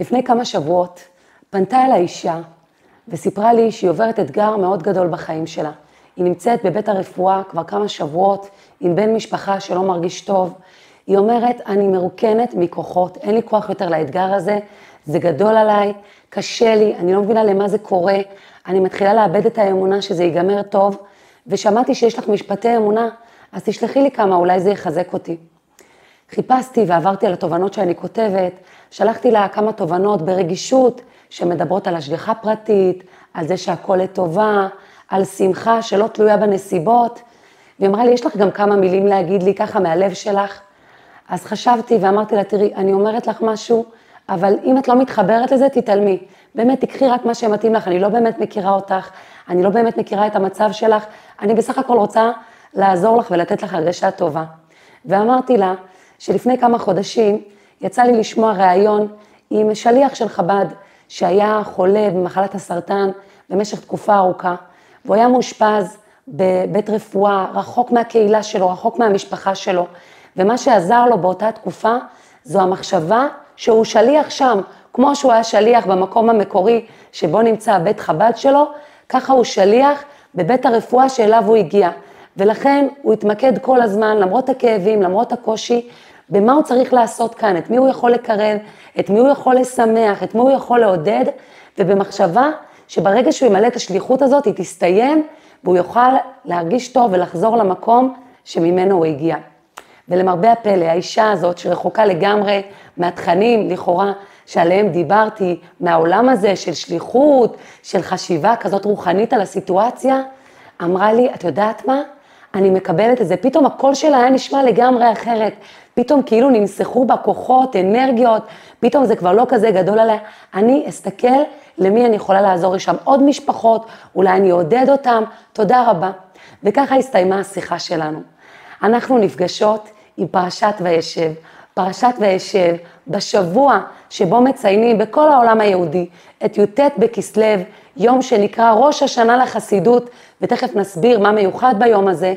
לפני כמה שבועות פנתה אל האישה וסיפרה לי שהיא עוברת אתגר מאוד גדול בחיים שלה. היא נמצאת בבית הרפואה כבר כמה שבועות עם בן משפחה שלא מרגיש טוב. היא אומרת, אני מרוקנת מכוחות, אין לי כוח יותר לאתגר הזה, זה גדול עליי, קשה לי, אני לא מבינה למה זה קורה, אני מתחילה לאבד את האמונה שזה ייגמר טוב, ושמעתי שיש לך משפטי אמונה, אז תשלחי לי כמה, אולי זה יחזק אותי. חיפשתי ועברתי על התובנות שאני כותבת, שלחתי לה כמה תובנות ברגישות שמדברות על השגחה פרטית, על זה שהכל לטובה, על שמחה שלא תלויה בנסיבות, והיא אמרה לי, יש לך גם כמה מילים להגיד לי ככה מהלב שלך? אז חשבתי ואמרתי לה, תראי, אני אומרת לך משהו, אבל אם את לא מתחברת לזה, תתעלמי. באמת, תקחי רק מה שמתאים לך, אני לא באמת מכירה אותך, אני לא באמת מכירה את המצב שלך, אני בסך הכל רוצה לעזור לך ולתת לך הרגשה טובה. ואמרתי לה, שלפני כמה חודשים יצא לי לשמוע ראיון עם שליח של חב"ד, שהיה חולה במחלת הסרטן במשך תקופה ארוכה, והוא היה מאושפז בבית רפואה, רחוק מהקהילה שלו, רחוק מהמשפחה שלו, ומה שעזר לו באותה תקופה, זו המחשבה שהוא שליח שם, כמו שהוא היה שליח במקום המקורי שבו נמצא בית חב"ד שלו, ככה הוא שליח בבית הרפואה שאליו הוא הגיע. ולכן הוא התמקד כל הזמן, למרות הכאבים, למרות הקושי, במה הוא צריך לעשות כאן, את מי הוא יכול לקרב, את מי הוא יכול לשמח, את מי הוא יכול לעודד, ובמחשבה שברגע שהוא ימלא את השליחות הזאת, היא תסתיים, והוא יוכל להרגיש טוב ולחזור למקום שממנו הוא הגיע. ולמרבה הפלא, האישה הזאת שרחוקה לגמרי מהתכנים, לכאורה, שעליהם דיברתי, מהעולם הזה של שליחות, של חשיבה כזאת רוחנית על הסיטואציה, אמרה לי, את יודעת מה? אני מקבלת את זה. פתאום הקול שלה היה נשמע לגמרי אחרת. פתאום כאילו נמסכו בה כוחות, אנרגיות, פתאום זה כבר לא כזה גדול עליה. אני אסתכל למי אני יכולה לעזור, יש שם עוד משפחות, אולי אני אעודד אותם, תודה רבה. וככה הסתיימה השיחה שלנו. אנחנו נפגשות עם פרשת וישב. פרשת וישב, בשבוע שבו מציינים בכל העולם היהודי את י"ט בכסלו, יום שנקרא ראש השנה לחסידות, ותכף נסביר מה מיוחד ביום הזה,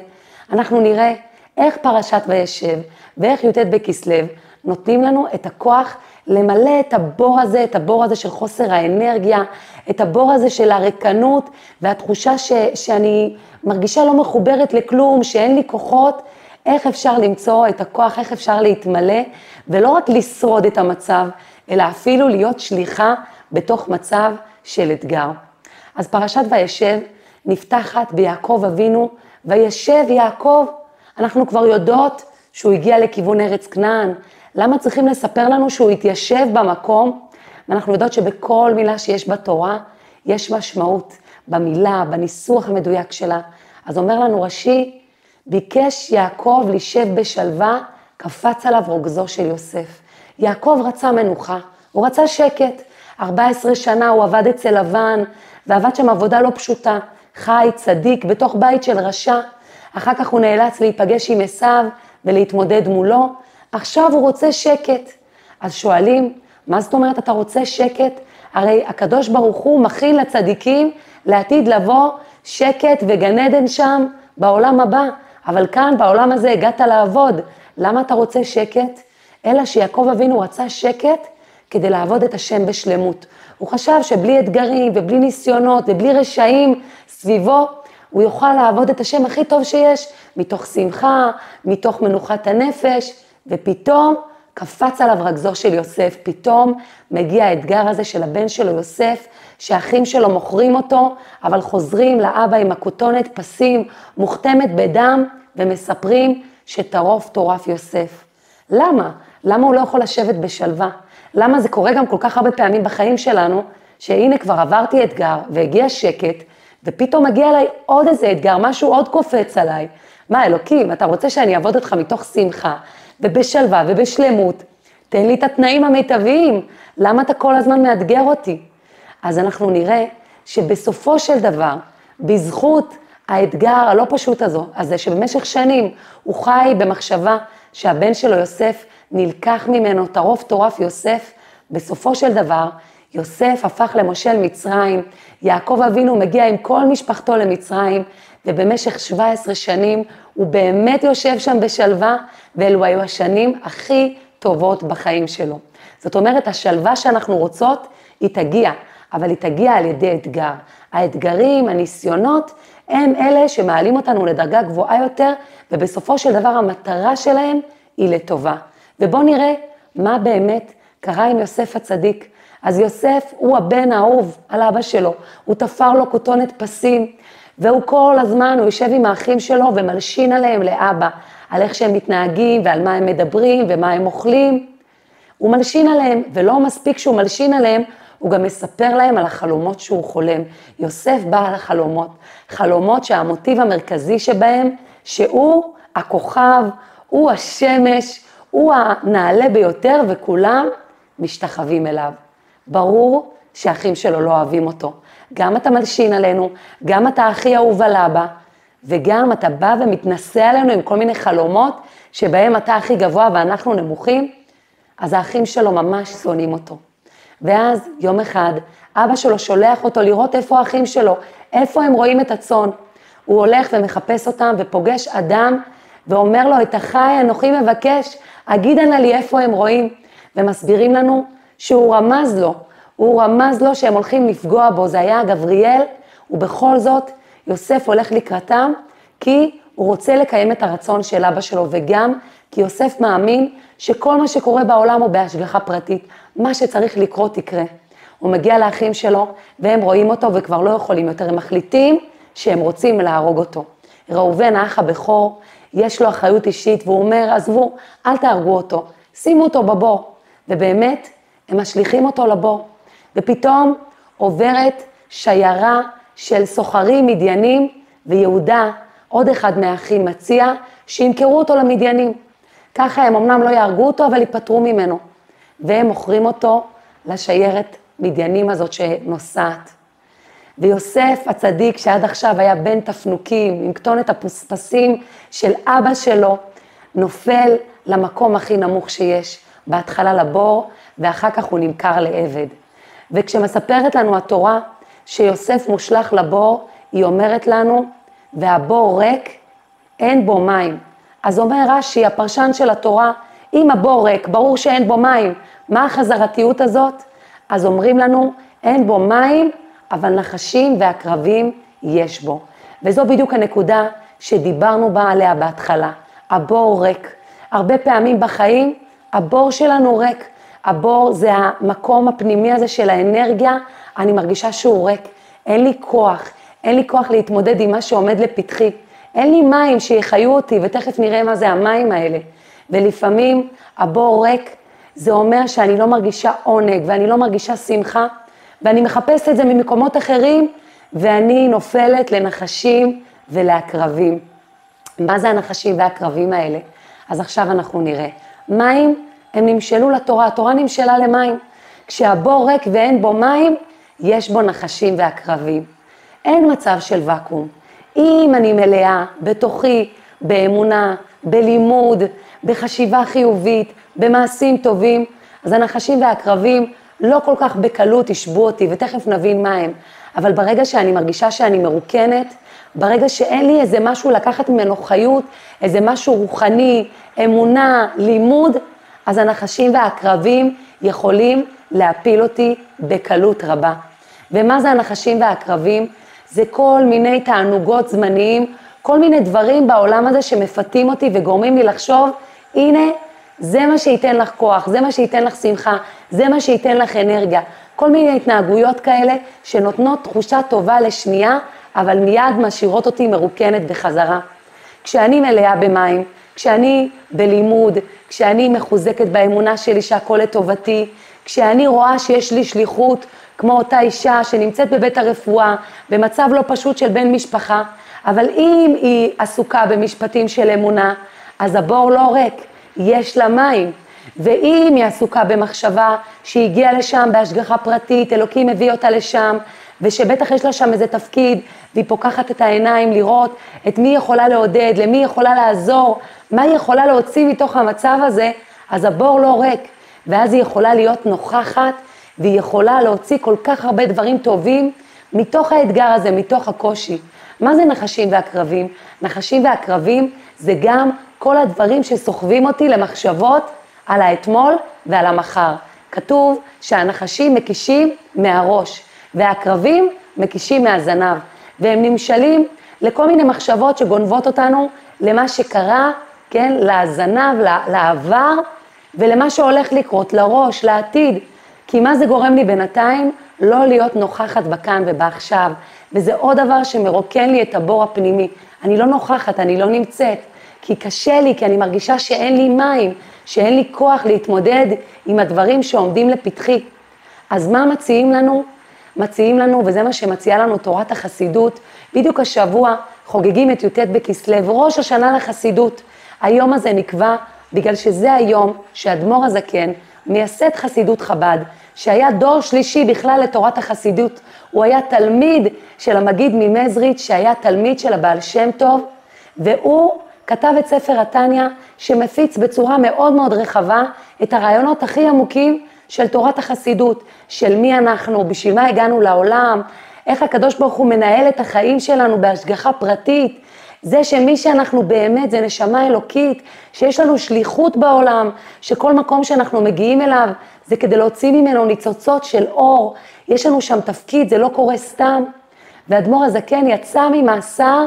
אנחנו נראה איך פרשת וישב ואיך י"ט בכסלו נותנים לנו את הכוח למלא את הבור הזה, את הבור הזה של חוסר האנרגיה, את הבור הזה של הריקנות והתחושה ש, שאני מרגישה לא מחוברת לכלום, שאין לי כוחות, איך אפשר למצוא את הכוח, איך אפשר להתמלא, ולא רק לשרוד את המצב, אלא אפילו להיות שליחה בתוך מצב של אתגר. אז פרשת וישב נפתחת ביעקב אבינו, וישב יעקב. אנחנו כבר יודעות שהוא הגיע לכיוון ארץ כנען. למה צריכים לספר לנו שהוא התיישב במקום? ואנחנו יודעות שבכל מילה שיש בתורה, יש משמעות במילה, בניסוח המדויק שלה. אז אומר לנו רש"י, ביקש יעקב לישב בשלווה, קפץ עליו רוגזו של יוסף. יעקב רצה מנוחה, הוא רצה שקט. 14 שנה הוא עבד אצל לבן, ועבד שם עבודה לא פשוטה. חי, צדיק, בתוך בית של רשע. אחר כך הוא נאלץ להיפגש עם עשיו ולהתמודד מולו. עכשיו הוא רוצה שקט. אז שואלים, מה זאת אומרת אתה רוצה שקט? הרי הקדוש ברוך הוא מכין לצדיקים לעתיד לבוא שקט וגן עדן שם בעולם הבא. אבל כאן בעולם הזה הגעת לעבוד, למה אתה רוצה שקט? אלא שיעקב אבינו רצה שקט כדי לעבוד את השם בשלמות. הוא חשב שבלי אתגרים ובלי ניסיונות ובלי רשעים סביבו, הוא יוכל לעבוד את השם הכי טוב שיש, מתוך שמחה, מתוך מנוחת הנפש, ופתאום קפץ עליו רגזו של יוסף, פתאום מגיע האתגר הזה של הבן שלו יוסף, שאחים שלו מוכרים אותו, אבל חוזרים לאבא עם הכותונת פסים, מוכתמת בדם, ומספרים שטרוף טורף יוסף. למה? למה הוא לא יכול לשבת בשלווה? למה זה קורה גם כל כך הרבה פעמים בחיים שלנו, שהנה כבר עברתי אתגר והגיע שקט, ופתאום מגיע אליי עוד איזה אתגר, משהו עוד קופץ עליי. מה, אלוקים, אתה רוצה שאני אעבוד אותך מתוך שמחה, ובשלווה ובשלמות, תן לי את התנאים המיטביים, למה אתה כל הזמן מאתגר אותי? אז אנחנו נראה שבסופו של דבר, בזכות האתגר הלא פשוט הזו, הזה שבמשך שנים הוא חי במחשבה שהבן שלו יוסף נלקח ממנו טרוף טורף יוסף, בסופו של דבר יוסף הפך למושל מצרים, יעקב אבינו מגיע עם כל משפחתו למצרים, ובמשך 17 שנים הוא באמת יושב שם בשלווה, ואלו היו השנים הכי טובות בחיים שלו. זאת אומרת, השלווה שאנחנו רוצות, היא תגיע, אבל היא תגיע על ידי אתגר. האתגרים, הניסיונות, הם אלה שמעלים אותנו לדרגה גבוהה יותר, ובסופו של דבר המטרה שלהם היא לטובה. ובואו נראה מה באמת קרה עם יוסף הצדיק. אז יוסף הוא הבן האהוב על אבא שלו, הוא תפר לו כותונת פסים, והוא כל הזמן, הוא יושב עם האחים שלו ומלשין עליהם לאבא, על איך שהם מתנהגים ועל מה הם מדברים ומה הם אוכלים. הוא מלשין עליהם, ולא מספיק שהוא מלשין עליהם, הוא גם מספר להם על החלומות שהוא חולם. יוסף בא על החלומות, חלומות שהמוטיב המרכזי שבהם, שהוא הכוכב, הוא השמש, הוא הנעלה ביותר וכולם משתחווים אליו. ברור שהאחים שלו לא אוהבים אותו. גם אתה מלשין עלינו, גם אתה הכי אהוב על אבא, וגם אתה בא ומתנשא עלינו עם כל מיני חלומות שבהם אתה הכי גבוה ואנחנו נמוכים, אז האחים שלו ממש שונאים אותו. ואז יום אחד אבא שלו שולח אותו לראות איפה האחים שלו, איפה הם רואים את הצאן. הוא הולך ומחפש אותם ופוגש אדם ואומר לו, את החי אנוכי מבקש, אגידה נא לי איפה הם רואים. ומסבירים לנו שהוא רמז לו, הוא רמז לו שהם הולכים לפגוע בו, זה היה גבריאל, ובכל זאת יוסף הולך לקראתם, כי הוא רוצה לקיים את הרצון של אבא שלו, וגם כי יוסף מאמין שכל מה שקורה בעולם הוא בהשגחה פרטית, מה שצריך לקרות יקרה. הוא מגיע לאחים שלו, והם רואים אותו וכבר לא יכולים יותר, הם מחליטים שהם רוצים להרוג אותו. ראובן, האח הבכור, יש לו אחריות אישית, והוא אומר, עזבו, אל תהרגו אותו, שימו אותו בבור. ובאמת, הם משליכים אותו לבור. ופתאום עוברת שיירה של סוחרים מדיינים, ויהודה, עוד אחד מהאחים, מציע שימכרו אותו למדיינים. ככה הם אמנם לא יהרגו אותו, אבל ייפטרו ממנו. והם מוכרים אותו לשיירת מדיינים הזאת שנוסעת. ויוסף הצדיק, שעד עכשיו היה בן תפנוקים, עם כתונת הפוספסים של אבא שלו, נופל למקום הכי נמוך שיש, בהתחלה לבור, ואחר כך הוא נמכר לעבד. וכשמספרת לנו התורה שיוסף מושלך לבור, היא אומרת לנו, והבור ריק, אין בו מים. אז אומר רש"י, הפרשן של התורה, אם הבור ריק, ברור שאין בו מים, מה החזרתיות הזאת? אז אומרים לנו, אין בו מים, אבל נחשים ועקרבים יש בו. וזו בדיוק הנקודה שדיברנו בה עליה בהתחלה, הבור ריק. הרבה פעמים בחיים הבור שלנו ריק. הבור זה המקום הפנימי הזה של האנרגיה, אני מרגישה שהוא ריק. אין לי כוח, אין לי כוח להתמודד עם מה שעומד לפתחי. אין לי מים שיחיו אותי, ותכף נראה מה זה המים האלה. ולפעמים הבור ריק, זה אומר שאני לא מרגישה עונג ואני לא מרגישה שמחה, ואני מחפשת את זה ממקומות אחרים, ואני נופלת לנחשים ולעקרבים. מה זה הנחשים והעקרבים האלה? אז עכשיו אנחנו נראה. מים, הם נמשלו לתורה, התורה נמשלה למים. כשהבור ריק ואין בו מים, יש בו נחשים ועקרבים. אין מצב של ואקום. אם אני מלאה בתוכי, באמונה, בלימוד, בחשיבה חיובית, במעשים טובים, אז הנחשים והעקרבים לא כל כך בקלות ישבו אותי, ותכף נבין מה הם. אבל ברגע שאני מרגישה שאני מרוקנת, ברגע שאין לי איזה משהו לקחת ממנו חיות, איזה משהו רוחני, אמונה, לימוד, אז הנחשים והעקרבים יכולים להפיל אותי בקלות רבה. ומה זה הנחשים והעקרבים? זה כל מיני תענוגות זמניים, כל מיני דברים בעולם הזה שמפתים אותי וגורמים לי לחשוב, הנה, זה מה שייתן לך כוח, זה מה שייתן לך שמחה, זה מה שייתן לך אנרגיה. כל מיני התנהגויות כאלה שנותנות תחושה טובה לשנייה, אבל מיד משאירות אותי מרוקנת בחזרה. כשאני מלאה במים, כשאני בלימוד, כשאני מחוזקת באמונה שלי שהכל לטובתי, כשאני רואה שיש לי שליחות, כמו אותה אישה שנמצאת בבית הרפואה, במצב לא פשוט של בן משפחה, אבל אם היא עסוקה במשפטים של אמונה, אז הבור לא ריק, יש לה מים. ואם היא עסוקה במחשבה שהיא הגיעה לשם בהשגחה פרטית, אלוקים הביא אותה לשם, ושבטח יש לה שם איזה תפקיד, והיא פוקחת את העיניים לראות את מי היא יכולה לעודד, למי היא יכולה לעזור, מה היא יכולה להוציא מתוך המצב הזה, אז הבור לא ריק, ואז היא יכולה להיות נוכחת, והיא יכולה להוציא כל כך הרבה דברים טובים מתוך האתגר הזה, מתוך הקושי. מה זה נחשים ועקרבים? נחשים ועקרבים זה גם כל הדברים שסוחבים אותי למחשבות על האתמול ועל המחר. כתוב שהנחשים מקישים מהראש, והעקרבים מקישים מהזנב, והם נמשלים לכל מיני מחשבות שגונבות אותנו למה שקרה, כן, לזנב, לעבר, ולמה שהולך לקרות, לראש, לעתיד. כי מה זה גורם לי בינתיים? לא להיות נוכחת בכאן ובעכשיו. וזה עוד דבר שמרוקן לי את הבור הפנימי. אני לא נוכחת, אני לא נמצאת. כי קשה לי, כי אני מרגישה שאין לי מים, שאין לי כוח להתמודד עם הדברים שעומדים לפתחי. אז מה מציעים לנו? מציעים לנו, וזה מה שמציעה לנו תורת החסידות, בדיוק השבוע חוגגים את י"ט בכסלו, ראש השנה לחסידות. היום הזה נקבע בגלל שזה היום שאדמו"ר הזקן, מייסד חסידות חב"ד, שהיה דור שלישי בכלל לתורת החסידות, הוא היה תלמיד של המגיד ממזריץ', שהיה תלמיד של הבעל שם טוב, והוא כתב את ספר התניא, שמפיץ בצורה מאוד מאוד רחבה את הרעיונות הכי עמוקים של תורת החסידות, של מי אנחנו, בשביל מה הגענו לעולם, איך הקדוש ברוך הוא מנהל את החיים שלנו בהשגחה פרטית, זה שמי שאנחנו באמת זה נשמה אלוקית, שיש לנו שליחות בעולם, שכל מקום שאנחנו מגיעים אליו זה כדי להוציא ממנו ניצוצות של אור, יש לנו שם תפקיד, זה לא קורה סתם. ואדמו"ר הזקן יצא ממאסר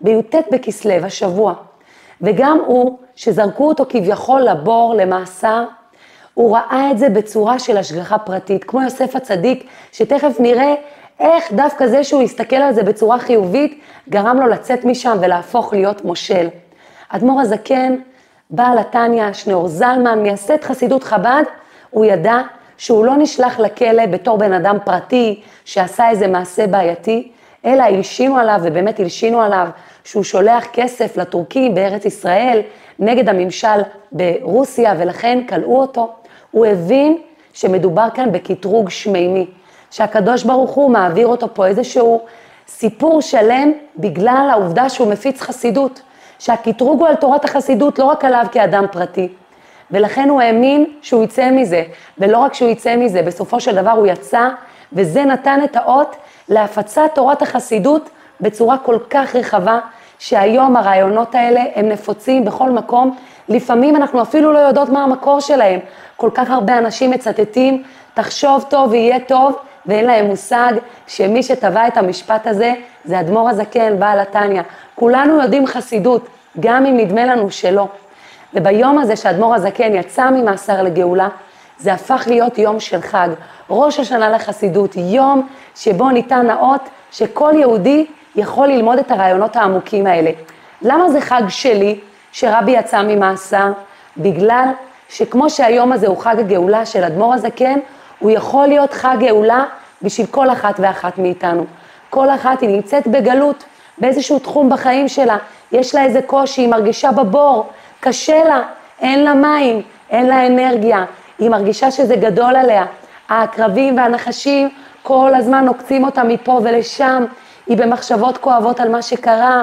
בי"ט בכסלו, השבוע. וגם הוא, שזרקו אותו כביכול לבור, למאסר, הוא ראה את זה בצורה של השגחה פרטית, כמו יוסף הצדיק, שתכף נראה איך דווקא זה שהוא הסתכל על זה בצורה חיובית, גרם לו לצאת משם ולהפוך להיות מושל. אדמו"ר הזקן, בעל התניא, שניאור זלמן, מייסד חסידות חב"ד, הוא ידע שהוא לא נשלח לכלא בתור בן אדם פרטי שעשה איזה מעשה בעייתי, אלא הלשינו עליו, ובאמת הלשינו עליו, שהוא שולח כסף לטורקים בארץ ישראל נגד הממשל ברוסיה, ולכן כלאו אותו. הוא הבין שמדובר כאן בקטרוג שמימי. שהקדוש ברוך הוא מעביר אותו פה איזשהו סיפור שלם בגלל העובדה שהוא מפיץ חסידות, שהקטרוג הוא על תורת החסידות, לא רק עליו כאדם פרטי. ולכן הוא האמין שהוא יצא מזה, ולא רק שהוא יצא מזה, בסופו של דבר הוא יצא, וזה נתן את האות להפצת תורת החסידות בצורה כל כך רחבה, שהיום הרעיונות האלה הם נפוצים בכל מקום, לפעמים אנחנו אפילו לא יודעות מה המקור שלהם. כל כך הרבה אנשים מצטטים, תחשוב טוב ויהיה טוב, ואין להם מושג שמי שטבע את המשפט הזה זה אדמו"ר הזקן, בעל התניא. כולנו יודעים חסידות, גם אם נדמה לנו שלא. וביום הזה שאדמו"ר הזקן יצא ממאסר לגאולה, זה הפך להיות יום של חג, ראש השנה לחסידות, יום שבו ניתן האות שכל יהודי יכול ללמוד את הרעיונות העמוקים האלה. למה זה חג שלי, שרבי יצא ממאסר? בגלל שכמו שהיום הזה הוא חג הגאולה של אדמו"ר הזקן, הוא יכול להיות חג גאולה בשביל כל אחת ואחת מאיתנו. כל אחת היא נמצאת בגלות, באיזשהו תחום בחיים שלה, יש לה איזה קושי, היא מרגישה בבור, קשה לה, אין לה מים, אין לה אנרגיה, היא מרגישה שזה גדול עליה. העקרבים והנחשים כל הזמן נוקצים אותה מפה ולשם, היא במחשבות כואבות על מה שקרה,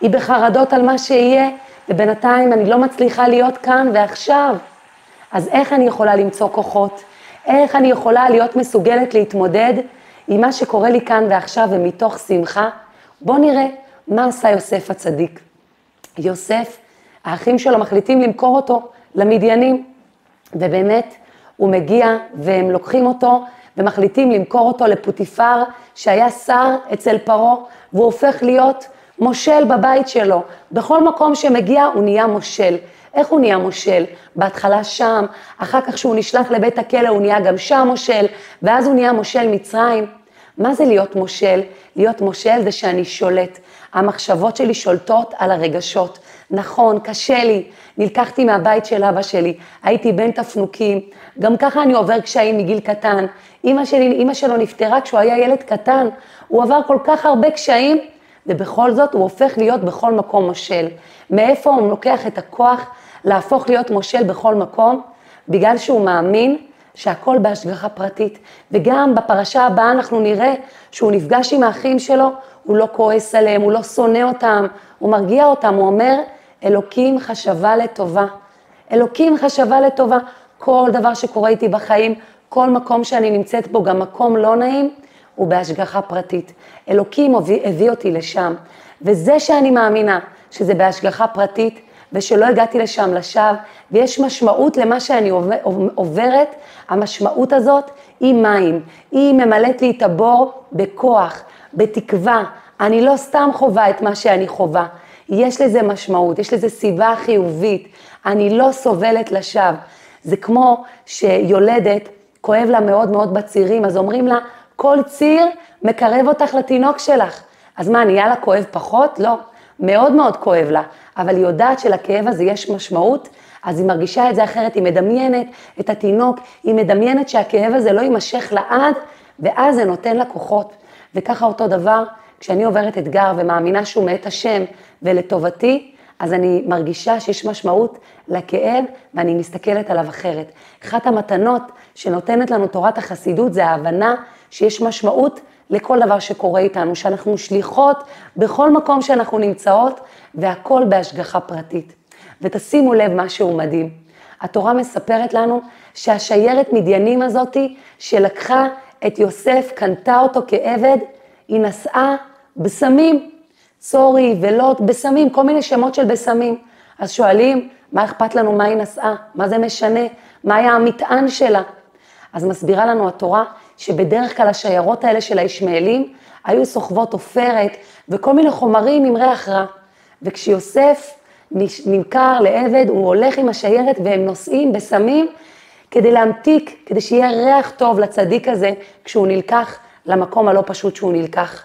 היא בחרדות על מה שיהיה, ובינתיים אני לא מצליחה להיות כאן ועכשיו. אז איך אני יכולה למצוא כוחות? איך אני יכולה להיות מסוגלת להתמודד עם מה שקורה לי כאן ועכשיו ומתוך שמחה? בואו נראה מה עשה יוסף הצדיק. יוסף, האחים שלו מחליטים למכור אותו למדיינים, ובאמת הוא מגיע והם לוקחים אותו ומחליטים למכור אותו לפוטיפר שהיה שר אצל פרעה והוא הופך להיות מושל בבית שלו. בכל מקום שמגיע הוא נהיה מושל. איך הוא נהיה מושל? בהתחלה שם, אחר כך כשהוא נשלח לבית הכלא הוא נהיה גם שם מושל, ואז הוא נהיה מושל מצרים. מה זה להיות מושל? להיות מושל זה שאני שולט. המחשבות שלי שולטות על הרגשות. נכון, קשה לי, נלקחתי מהבית של אבא שלי, הייתי בן תפנוקים, גם ככה אני עובר קשיים מגיל קטן. אימא שלי, אימא שלו נפטרה כשהוא היה ילד קטן, הוא עבר כל כך הרבה קשיים, ובכל זאת הוא הופך להיות בכל מקום מושל. מאיפה הוא לוקח את הכוח להפוך להיות מושל בכל מקום, בגלל שהוא מאמין שהכל בהשגחה פרטית. וגם בפרשה הבאה אנחנו נראה שהוא נפגש עם האחים שלו, הוא לא כועס עליהם, הוא לא שונא אותם, הוא מרגיע אותם, הוא אומר, אלוקים חשבה לטובה. אלוקים חשבה לטובה. כל דבר שקורה איתי בחיים, כל מקום שאני נמצאת בו, גם מקום לא נעים, הוא בהשגחה פרטית. אלוקים הביא, הביא אותי לשם. וזה שאני מאמינה שזה בהשגחה פרטית, ושלא הגעתי לשם לשווא, ויש משמעות למה שאני עוברת, המשמעות הזאת היא מים, היא ממלאת לי את הבור בכוח, בתקווה, אני לא סתם חווה את מה שאני חווה, יש לזה משמעות, יש לזה סיבה חיובית, אני לא סובלת לשווא. זה כמו שיולדת, כואב לה מאוד מאוד בצירים, אז אומרים לה, כל ציר מקרב אותך לתינוק שלך. אז מה, נהיה לה כואב פחות? לא. מאוד מאוד כואב לה, אבל היא יודעת שלכאב הזה יש משמעות, אז היא מרגישה את זה אחרת, היא מדמיינת את התינוק, היא מדמיינת שהכאב הזה לא יימשך לעד, ואז זה נותן לה כוחות. וככה אותו דבר, כשאני עוברת אתגר ומאמינה שהוא מאת השם ולטובתי, אז אני מרגישה שיש משמעות לכאב ואני מסתכלת עליו אחרת. אחת המתנות שנותנת לנו תורת החסידות זה ההבנה שיש משמעות לכל דבר שקורה איתנו, שאנחנו שליחות בכל מקום שאנחנו נמצאות והכל בהשגחה פרטית. ותשימו לב משהו מדהים. התורה מספרת לנו שהשיירת מדיינים הזאתי שלקחה את יוסף, קנתה אותו כעבד, היא נסעה בסמים, צורי ולוט, בסמים, כל מיני שמות של בסמים. אז שואלים, מה אכפת לנו מה היא נסעה? מה זה משנה? מה היה המטען שלה? אז מסבירה לנו התורה שבדרך כלל השיירות האלה של הישמעאלים היו סוחבות עופרת וכל מיני חומרים עם ריח רע. וכשיוסף נמכר לעבד, הוא הולך עם השיירת והם נוסעים בסמים כדי להמתיק, כדי שיהיה ריח טוב לצדיק הזה כשהוא נלקח למקום הלא פשוט שהוא נלקח.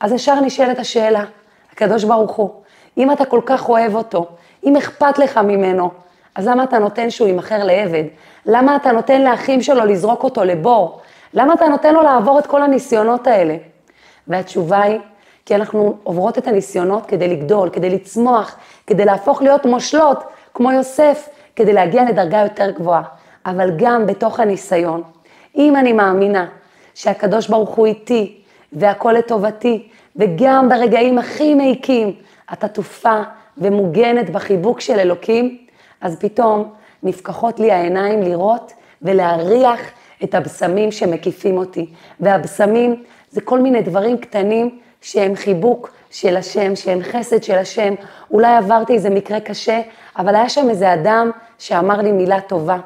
אז ישר נשאלת השאלה, הקדוש ברוך הוא, אם אתה כל כך אוהב אותו, אם אכפת לך ממנו, אז למה אתה נותן שהוא יימכר לעבד? למה אתה נותן לאחים שלו לזרוק אותו לבור? למה אתה נותן לו לעבור את כל הניסיונות האלה? והתשובה היא, כי אנחנו עוברות את הניסיונות כדי לגדול, כדי לצמוח, כדי להפוך להיות מושלות, כמו יוסף, כדי להגיע לדרגה יותר גבוהה. אבל גם בתוך הניסיון, אם אני מאמינה שהקדוש ברוך הוא איתי והכל לטובתי, וגם ברגעים הכי מעיקים את עטופה ומוגנת בחיבוק של אלוקים, אז פתאום נפקחות לי העיניים לראות ולהריח את הבשמים שמקיפים אותי. והבשמים זה כל מיני דברים קטנים שהם חיבוק של השם, שהם חסד של השם. אולי עברתי איזה מקרה קשה, אבל היה שם איזה אדם שאמר לי מילה טובה.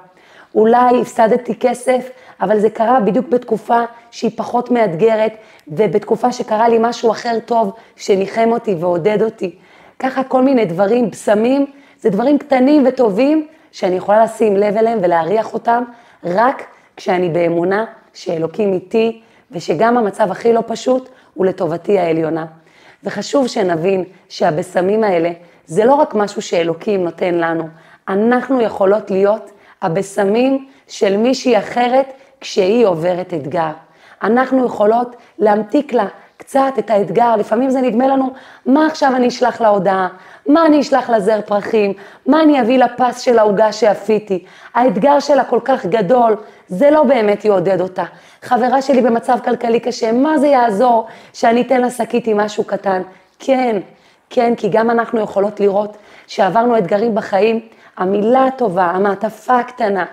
אולי הפסדתי כסף, אבל זה קרה בדיוק בתקופה שהיא פחות מאתגרת, ובתקופה שקרה לי משהו אחר טוב, שניחם אותי ועודד אותי. ככה כל מיני דברים, בשמים, זה דברים קטנים וטובים, שאני יכולה לשים לב אליהם ולהריח אותם, רק כשאני באמונה שאלוקים איתי, ושגם המצב הכי לא פשוט הוא לטובתי העליונה. וחשוב שנבין שהבשמים האלה, זה לא רק משהו שאלוקים נותן לנו, אנחנו יכולות להיות הבשמים של מישהי אחרת כשהיא עוברת אתגר. אנחנו יכולות להמתיק לה קצת את האתגר, לפעמים זה נדמה לנו, מה עכשיו אני אשלח להודעה? מה אני אשלח לזר פרחים? מה אני אביא לפס של העוגה שאפיתי? האתגר שלה כל כך גדול, זה לא באמת יעודד אותה. חברה שלי במצב כלכלי קשה, מה זה יעזור שאני אתן לה שקית עם משהו קטן? כן, כן, כי גם אנחנו יכולות לראות שעברנו אתגרים בחיים, המילה הטובה, המעטפה הקטנה,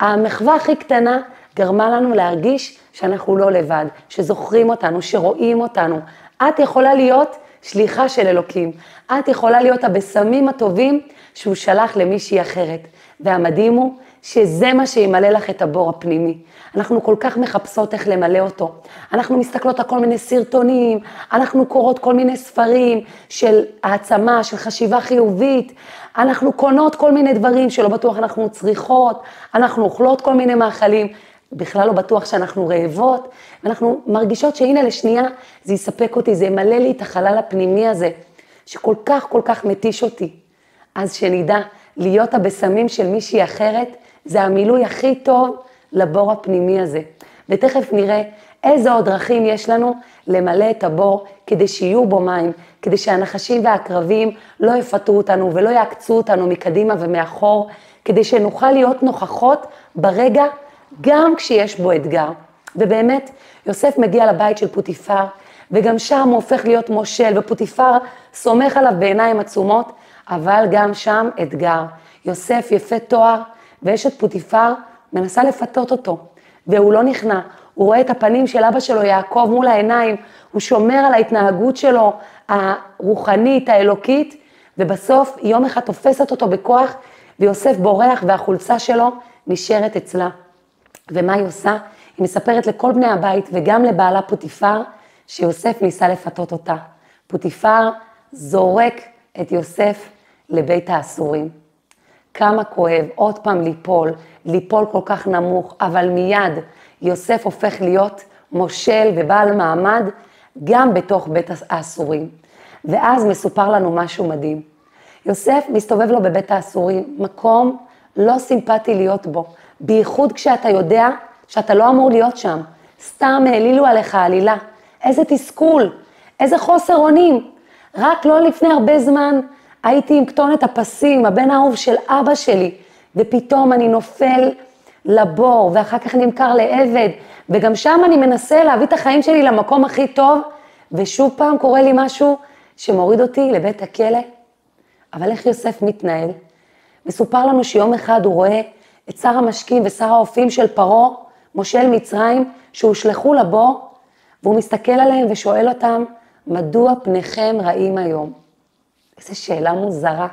המחווה הכי קטנה, גרמה לנו להרגיש שאנחנו לא לבד, שזוכרים אותנו, שרואים אותנו. את יכולה להיות שליחה של אלוקים. את יכולה להיות הבשמים הטובים שהוא שלח למישהי אחרת. והמדהים הוא שזה מה שימלא לך את הבור הפנימי. אנחנו כל כך מחפשות איך למלא אותו. אנחנו מסתכלות על כל מיני סרטונים, אנחנו קוראות כל מיני ספרים של העצמה, של חשיבה חיובית, אנחנו קונות כל מיני דברים שלא בטוח אנחנו צריכות, אנחנו אוכלות כל מיני מאכלים. בכלל לא בטוח שאנחנו רעבות, ואנחנו מרגישות שהנה לשנייה זה יספק אותי, זה ימלא לי את החלל הפנימי הזה, שכל כך כל כך מתיש אותי. אז שנדע, להיות הבשמים של מישהי אחרת, זה המילוי הכי טוב לבור הפנימי הזה. ותכף נראה איזה עוד דרכים יש לנו למלא את הבור כדי שיהיו בו מים, כדי שהנחשים והעקרבים לא יפתו אותנו ולא יעקצו אותנו מקדימה ומאחור, כדי שנוכל להיות נוכחות ברגע גם כשיש בו אתגר. ובאמת, יוסף מגיע לבית של פוטיפר, וגם שם הוא הופך להיות מושל, ופוטיפר סומך עליו בעיניים עצומות, אבל גם שם אתגר. יוסף יפה תואר, ואשת פוטיפר מנסה לפתות אותו, והוא לא נכנע. הוא רואה את הפנים של אבא שלו, יעקב, מול העיניים, הוא שומר על ההתנהגות שלו, הרוחנית, האלוקית, ובסוף יום אחד תופסת אותו בכוח, ויוסף בורח והחולצה שלו נשארת אצלה. ומה היא עושה? היא מספרת לכל בני הבית וגם לבעלה פוטיפר, שיוסף ניסה לפתות אותה. פוטיפר זורק את יוסף לבית האסורים. כמה כואב עוד פעם ליפול, ליפול כל כך נמוך, אבל מיד יוסף הופך להיות מושל ובעל מעמד גם בתוך בית האסורים. ואז מסופר לנו משהו מדהים. יוסף מסתובב לו בבית האסורים, מקום לא סימפטי להיות בו, בייחוד כשאתה יודע שאתה לא אמור להיות שם. סתם העלילו עליך עלילה. איזה תסכול, איזה חוסר אונים. רק לא לפני הרבה זמן הייתי עם כתונת הפסים, הבן האהוב של אבא שלי, ופתאום אני נופל לבור, ואחר כך נמכר לעבד, וגם שם אני מנסה להביא את החיים שלי למקום הכי טוב, ושוב פעם קורה לי משהו שמוריד אותי לבית הכלא. אבל איך יוסף מתנהל? מסופר לנו שיום אחד הוא רואה את שר המשקים ושר האופים של פרעה, מושל מצרים, שהושלכו לבור, והוא מסתכל עליהם ושואל אותם, מדוע פניכם רעים היום? איזו שאלה מוזרה.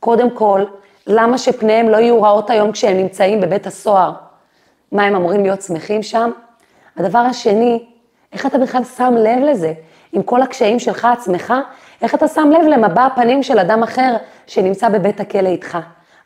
קודם כל, למה שפניהם לא יהיו רעות היום כשהם נמצאים בבית הסוהר? מה, הם אמורים להיות שמחים שם? הדבר השני, איך אתה בכלל שם לב לזה? עם כל הקשיים שלך עצמך, איך אתה שם לב למבע הפנים של אדם אחר שנמצא בבית הכלא איתך?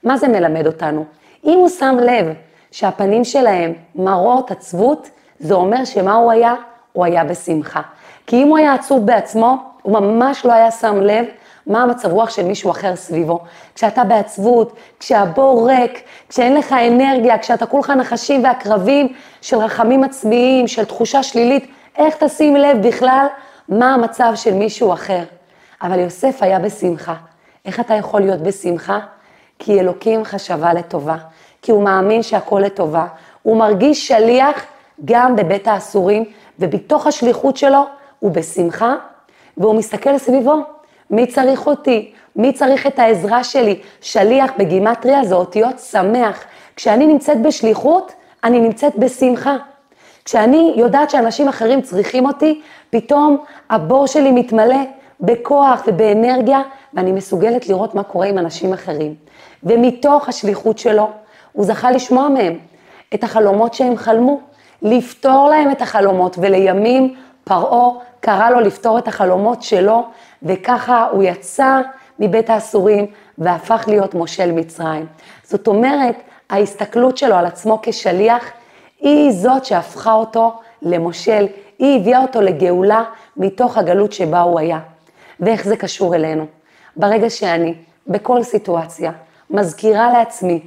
מה זה מלמד אותנו? אם הוא שם לב שהפנים שלהם מראות עצבות, זה אומר שמה הוא היה? הוא היה בשמחה. כי אם הוא היה עצוב בעצמו, הוא ממש לא היה שם לב מה המצב רוח של מישהו אחר סביבו. כשאתה בעצבות, כשהבור ריק, כשאין לך אנרגיה, כשאתה כולך נחשים ועקרבים של רחמים עצמיים, של תחושה שלילית, איך תשים לב בכלל מה המצב של מישהו אחר. אבל יוסף היה בשמחה. איך אתה יכול להיות בשמחה? כי אלוקים חשבה לטובה, כי הוא מאמין שהכל לטובה. הוא מרגיש שליח גם בבית האסורים, ובתוך השליחות שלו הוא בשמחה, והוא מסתכל סביבו, מי צריך אותי? מי צריך את העזרה שלי? שליח בגימטריה זה אותיות שמח. כשאני נמצאת בשליחות, אני נמצאת בשמחה. כשאני יודעת שאנשים אחרים צריכים אותי, פתאום הבור שלי מתמלא בכוח ובאנרגיה, ואני מסוגלת לראות מה קורה עם אנשים אחרים. ומתוך השליחות שלו, הוא זכה לשמוע מהם את החלומות שהם חלמו, לפתור להם את החלומות, ולימים פרעה קרא לו לפתור את החלומות שלו, וככה הוא יצא מבית האסורים והפך להיות מושל מצרים. זאת אומרת, ההסתכלות שלו על עצמו כשליח, היא זאת שהפכה אותו למושל, היא הביאה אותו לגאולה מתוך הגלות שבה הוא היה. ואיך זה קשור אלינו? ברגע שאני, בכל סיטואציה, מזכירה לעצמי,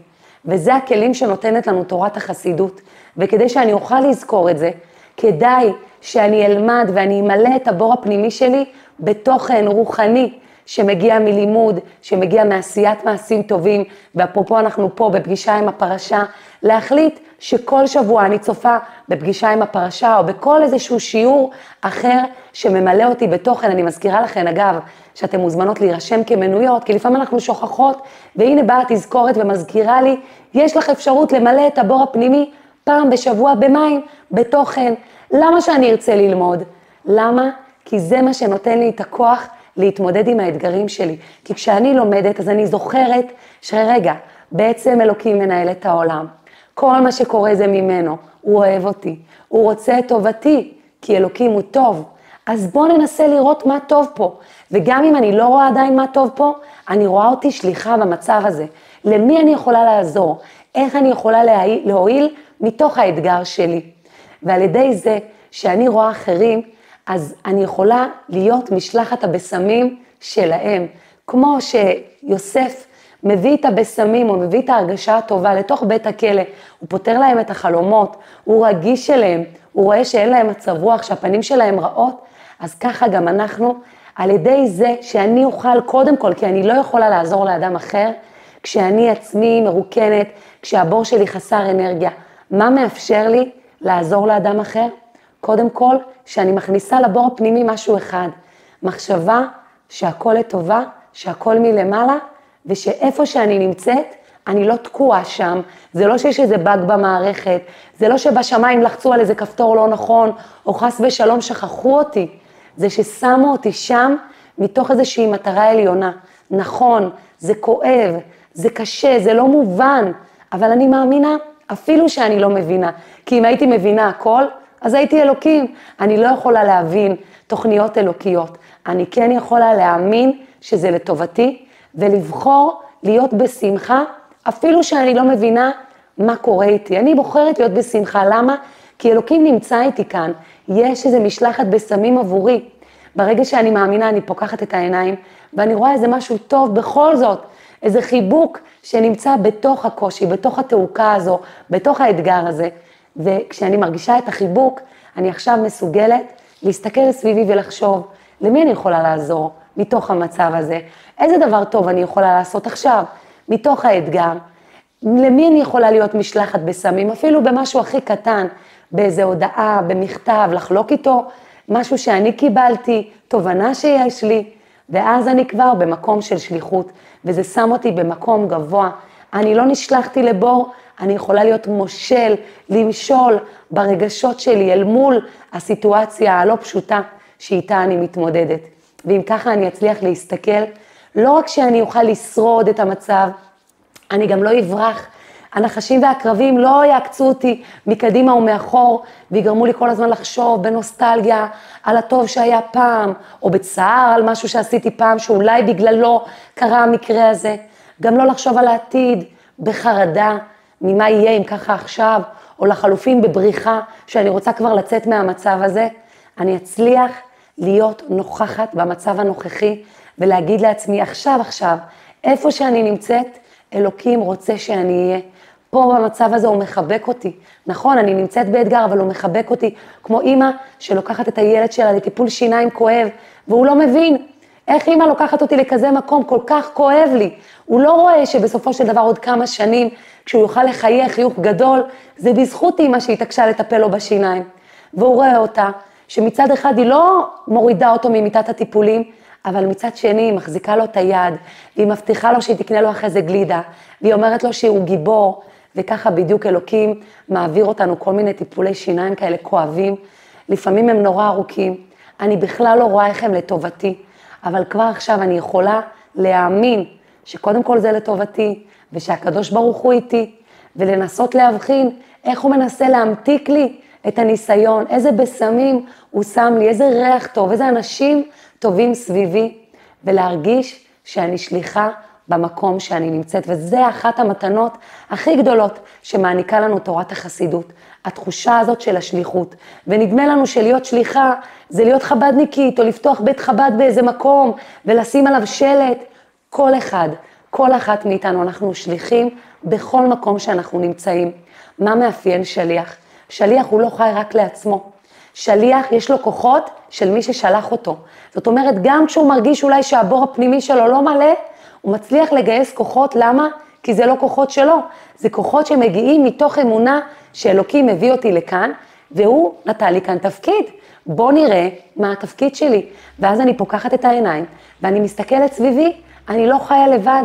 וזה הכלים שנותנת לנו תורת החסידות, וכדי שאני אוכל לזכור את זה, כדאי שאני אלמד ואני אמלא את הבור הפנימי שלי בתוכן רוחני שמגיע מלימוד, שמגיע מעשיית מעשים טובים, ואפרופו אנחנו פה בפגישה עם הפרשה, להחליט שכל שבוע אני צופה בפגישה עם הפרשה או בכל איזשהו שיעור אחר שממלא אותי בתוכן. אני מזכירה לכן, אגב, שאתן מוזמנות להירשם כמנויות, כי לפעמים אנחנו שוכחות, והנה באה תזכורת ומזכירה לי, יש לך אפשרות למלא את הבור הפנימי פעם בשבוע במים, בתוכן. למה שאני ארצה ללמוד? למה? כי זה מה שנותן לי את הכוח להתמודד עם האתגרים שלי. כי כשאני לומדת, אז אני זוכרת שרגע, בעצם אלוקים מנהל את העולם. כל מה שקורה זה ממנו, הוא אוהב אותי, הוא רוצה את טובתי, כי אלוקים הוא טוב. אז בואו ננסה לראות מה טוב פה. וגם אם אני לא רואה עדיין מה טוב פה, אני רואה אותי שליחה במצב הזה. למי אני יכולה לעזור? איך אני יכולה להועיל מתוך האתגר שלי? ועל ידי זה שאני רואה אחרים, אז אני יכולה להיות משלחת הבשמים שלהם. כמו שיוסף מביא את הבשמים, או מביא את ההרגשה הטובה לתוך בית הכלא, הוא פותר להם את החלומות, הוא רגיש אליהם, הוא רואה שאין להם מצב רוח, שהפנים שלהם רעות, אז ככה גם אנחנו, על ידי זה שאני אוכל קודם כל, כי אני לא יכולה לעזור לאדם אחר, כשאני עצמי מרוקנת, כשהבור שלי חסר אנרגיה, מה מאפשר לי לעזור לאדם אחר? קודם כל, שאני מכניסה לבור הפנימי משהו אחד, מחשבה שהכל לטובה, שהכל מלמעלה, ושאיפה שאני נמצאת, אני לא תקועה שם, זה לא שיש איזה באג במערכת, זה לא שבשמיים לחצו על איזה כפתור לא נכון, או חס ושלום שכחו אותי, זה ששמו אותי שם מתוך איזושהי מטרה עליונה. נכון, זה כואב, זה קשה, זה לא מובן, אבל אני מאמינה, אפילו שאני לא מבינה. כי אם הייתי מבינה הכל, אז הייתי אלוקים. אני לא יכולה להבין תוכניות אלוקיות. אני כן יכולה להאמין שזה לטובתי, ולבחור להיות בשמחה, אפילו שאני לא מבינה מה קורה איתי. אני בוחרת להיות בשמחה, למה? כי אלוקים נמצא איתי כאן. יש איזו משלחת בסמים עבורי. ברגע שאני מאמינה, אני פוקחת את העיניים, ואני רואה איזה משהו טוב בכל זאת, איזה חיבוק שנמצא בתוך הקושי, בתוך התעוקה הזו, בתוך האתגר הזה. וכשאני מרגישה את החיבוק, אני עכשיו מסוגלת להסתכל סביבי ולחשוב, למי אני יכולה לעזור מתוך המצב הזה? איזה דבר טוב אני יכולה לעשות עכשיו, מתוך האתגר? למי אני יכולה להיות משלחת בסמים, אפילו במשהו הכי קטן, באיזה הודעה, במכתב, לחלוק איתו משהו שאני קיבלתי, תובנה שיש לי, ואז אני כבר במקום של שליחות, וזה שם אותי במקום גבוה. אני לא נשלחתי לבור, אני יכולה להיות מושל, למשול ברגשות שלי אל מול הסיטואציה הלא פשוטה שאיתה אני מתמודדת. ואם ככה אני אצליח להסתכל, לא רק שאני אוכל לשרוד את המצב, אני גם לא אברח. הנחשים והקרבים לא יעקצו אותי מקדימה ומאחור, ויגרמו לי כל הזמן לחשוב בנוסטלגיה על הטוב שהיה פעם, או בצער על משהו שעשיתי פעם, שאולי בגללו קרה המקרה הזה. גם לא לחשוב על העתיד בחרדה ממה יהיה אם ככה עכשיו, או לחלופין בבריחה, שאני רוצה כבר לצאת מהמצב הזה. אני אצליח להיות נוכחת במצב הנוכחי ולהגיד לעצמי, עכשיו, עכשיו, איפה שאני נמצאת, אלוקים רוצה שאני אהיה. פה במצב הזה הוא מחבק אותי. נכון, אני נמצאת באתגר, אבל הוא מחבק אותי, כמו אימא שלוקחת את הילד שלה לטיפול שיניים כואב, והוא לא מבין איך אימא לוקחת אותי לכזה מקום כל כך כואב לי. הוא לא רואה שבסופו של דבר עוד כמה שנים, כשהוא יוכל לחייך חיוך גדול, זה בזכות אימא שהתעקשה לטפל לו בשיניים. והוא רואה אותה, שמצד אחד היא לא מורידה אותו ממיטת הטיפולים, אבל מצד שני היא מחזיקה לו את היד, והיא מבטיחה לו שהיא תקנה לו אחרי זה גלידה, והיא אומרת לו שהוא גיבור, וככה בדיוק אלוקים מעביר אותנו כל מיני טיפולי שיניים כאלה כואבים, לפעמים הם נורא ארוכים, אני בכלל לא רואה איך הם לטובתי, אבל כבר עכשיו אני יכולה להאמין שקודם כל זה לטובתי, ושהקדוש ברוך הוא איתי, ולנסות להבחין איך הוא מנסה להמתיק לי את הניסיון, איזה בשמים הוא שם לי, איזה ריח טוב, איזה אנשים טובים סביבי, ולהרגיש שאני שליחה במקום שאני נמצאת, וזה אחת המתנות הכי גדולות שמעניקה לנו תורת החסידות, התחושה הזאת של השליחות. ונדמה לנו שלהיות שליחה זה להיות חבדניקית, או לפתוח בית חב"ד באיזה מקום, ולשים עליו שלט. כל אחד, כל אחת מאיתנו, אנחנו שליחים בכל מקום שאנחנו נמצאים. מה מאפיין שליח? שליח הוא לא חי רק לעצמו. שליח, יש לו כוחות של מי ששלח אותו. זאת אומרת, גם כשהוא מרגיש אולי שהבור הפנימי שלו לא מלא, הוא מצליח לגייס כוחות, למה? כי זה לא כוחות שלו, זה כוחות שמגיעים מתוך אמונה שאלוקים הביא אותי לכאן, והוא נתן לי כאן תפקיד. בוא נראה מה התפקיד שלי. ואז אני פוקחת את העיניים, ואני מסתכלת סביבי, אני לא חיה לבד,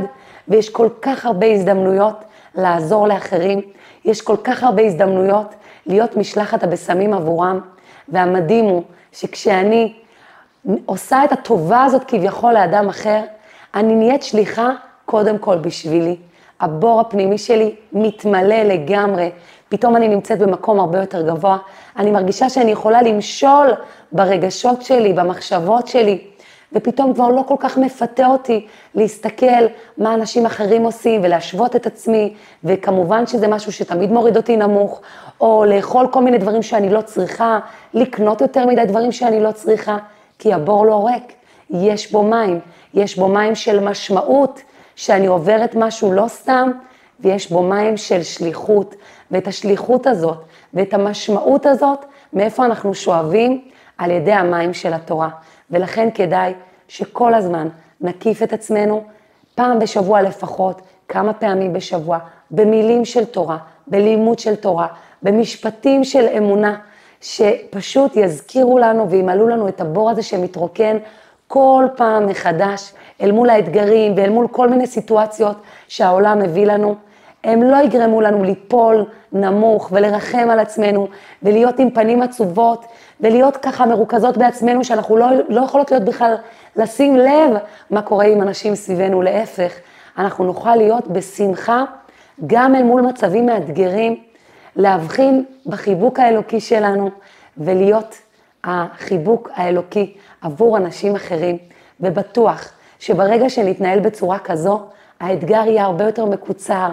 ויש כל כך הרבה הזדמנויות לעזור לאחרים, יש כל כך הרבה הזדמנויות להיות משלחת הבשמים עבורם, והמדהים הוא שכשאני עושה את הטובה הזאת כביכול לאדם אחר, אני נהיית שליחה קודם כל בשבילי. הבור הפנימי שלי מתמלא לגמרי. פתאום אני נמצאת במקום הרבה יותר גבוה. אני מרגישה שאני יכולה למשול ברגשות שלי, במחשבות שלי. ופתאום כבר לא כל כך מפתה אותי להסתכל מה אנשים אחרים עושים ולהשוות את עצמי, וכמובן שזה משהו שתמיד מוריד אותי נמוך, או לאכול כל מיני דברים שאני לא צריכה, לקנות יותר מדי דברים שאני לא צריכה, כי הבור לא ריק, יש בו מים, יש בו מים של משמעות, שאני עוברת משהו לא סתם, ויש בו מים של שליחות, ואת השליחות הזאת ואת המשמעות הזאת, מאיפה אנחנו שואבים? על ידי המים של התורה. ולכן כדאי שכל הזמן נקיף את עצמנו, פעם בשבוע לפחות, כמה פעמים בשבוע, במילים של תורה, בלימוד של תורה, במשפטים של אמונה, שפשוט יזכירו לנו וימלאו לנו את הבור הזה שמתרוקן כל פעם מחדש אל מול האתגרים ואל מול כל מיני סיטואציות שהעולם מביא לנו, הם לא יגרמו לנו ליפול נמוך ולרחם על עצמנו ולהיות עם פנים עצובות ולהיות ככה מרוכזות בעצמנו שאנחנו לא, לא יכולות להיות בכלל לשים לב מה קורה עם אנשים סביבנו, להפך, אנחנו נוכל להיות בשמחה גם אל מול מצבים מאתגרים, להבחין בחיבוק האלוקי שלנו ולהיות החיבוק האלוקי עבור אנשים אחרים, ובטוח שברגע שנתנהל בצורה כזו, האתגר יהיה הרבה יותר מקוצר,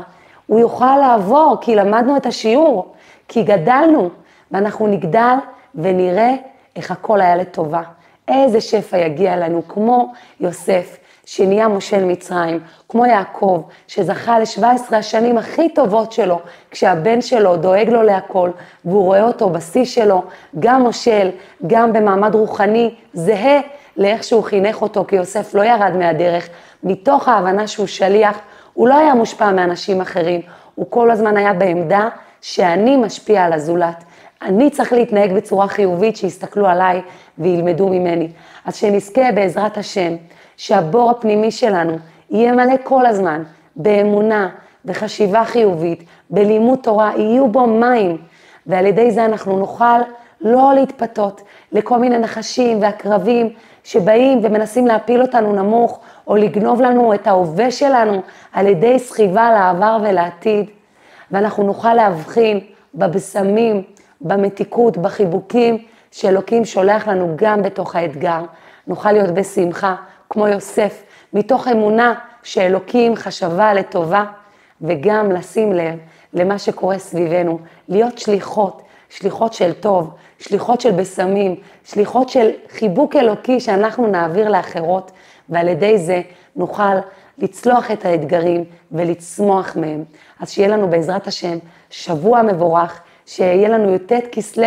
הוא יוכל לעבור כי למדנו את השיעור, כי גדלנו, ואנחנו נגדל ונראה איך הכל היה לטובה. איזה שפע יגיע לנו, כמו יוסף, שנהיה מושל מצרים, כמו יעקב, שזכה ל-17 השנים הכי טובות שלו, כשהבן שלו דואג לו להכל, והוא רואה אותו בשיא שלו, גם מושל, גם במעמד רוחני, זהה לאיך שהוא חינך אותו, כי יוסף לא ירד מהדרך, מתוך ההבנה שהוא שליח, הוא לא היה מושפע מאנשים אחרים, הוא כל הזמן היה בעמדה שאני משפיע על הזולת. אני צריך להתנהג בצורה חיובית, שיסתכלו עליי וילמדו ממני. אז שנזכה בעזרת השם, שהבור הפנימי שלנו יהיה מלא כל הזמן באמונה, בחשיבה חיובית, בלימוד תורה, יהיו בו מים, ועל ידי זה אנחנו נוכל לא להתפתות לכל מיני נחשים ועקרבים שבאים ומנסים להפיל אותנו נמוך, או לגנוב לנו את ההווה שלנו על ידי סחיבה לעבר ולעתיד, ואנחנו נוכל להבחין בבשמים, במתיקות, בחיבוקים שאלוקים שולח לנו גם בתוך האתגר. נוכל להיות בשמחה, כמו יוסף, מתוך אמונה שאלוקים חשבה לטובה, וגם לשים לב למה שקורה סביבנו, להיות שליחות, שליחות של טוב, שליחות של בשמים, שליחות של חיבוק אלוקי שאנחנו נעביר לאחרות, ועל ידי זה נוכל לצלוח את האתגרים ולצמוח מהם. אז שיהיה לנו בעזרת השם שבוע מבורך, שיהיה לנו י"ט כסלו,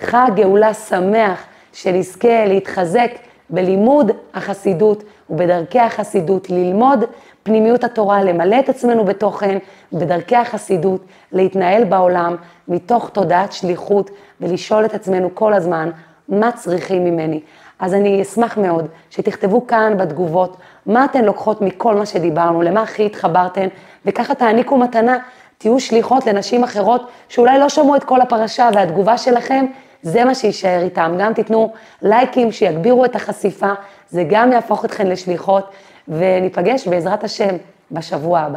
חג גאולה שמח, שנזכה להתחזק בלימוד החסידות ובדרכי החסידות, ללמוד פנימיות התורה, למלא את עצמנו בתוכן, בדרכי החסידות, להתנהל בעולם מתוך תודעת שליחות ולשאול את עצמנו כל הזמן, מה צריכים ממני? אז אני אשמח מאוד שתכתבו כאן בתגובות מה אתן לוקחות מכל מה שדיברנו, למה הכי התחברתן, וככה תעניקו מתנה, תהיו שליחות לנשים אחרות שאולי לא שמעו את כל הפרשה והתגובה שלכם, זה מה שיישאר איתם. גם תיתנו לייקים שיגבירו את החשיפה, זה גם יהפוך אתכן לשליחות, וניפגש בעזרת השם בשבוע הבא.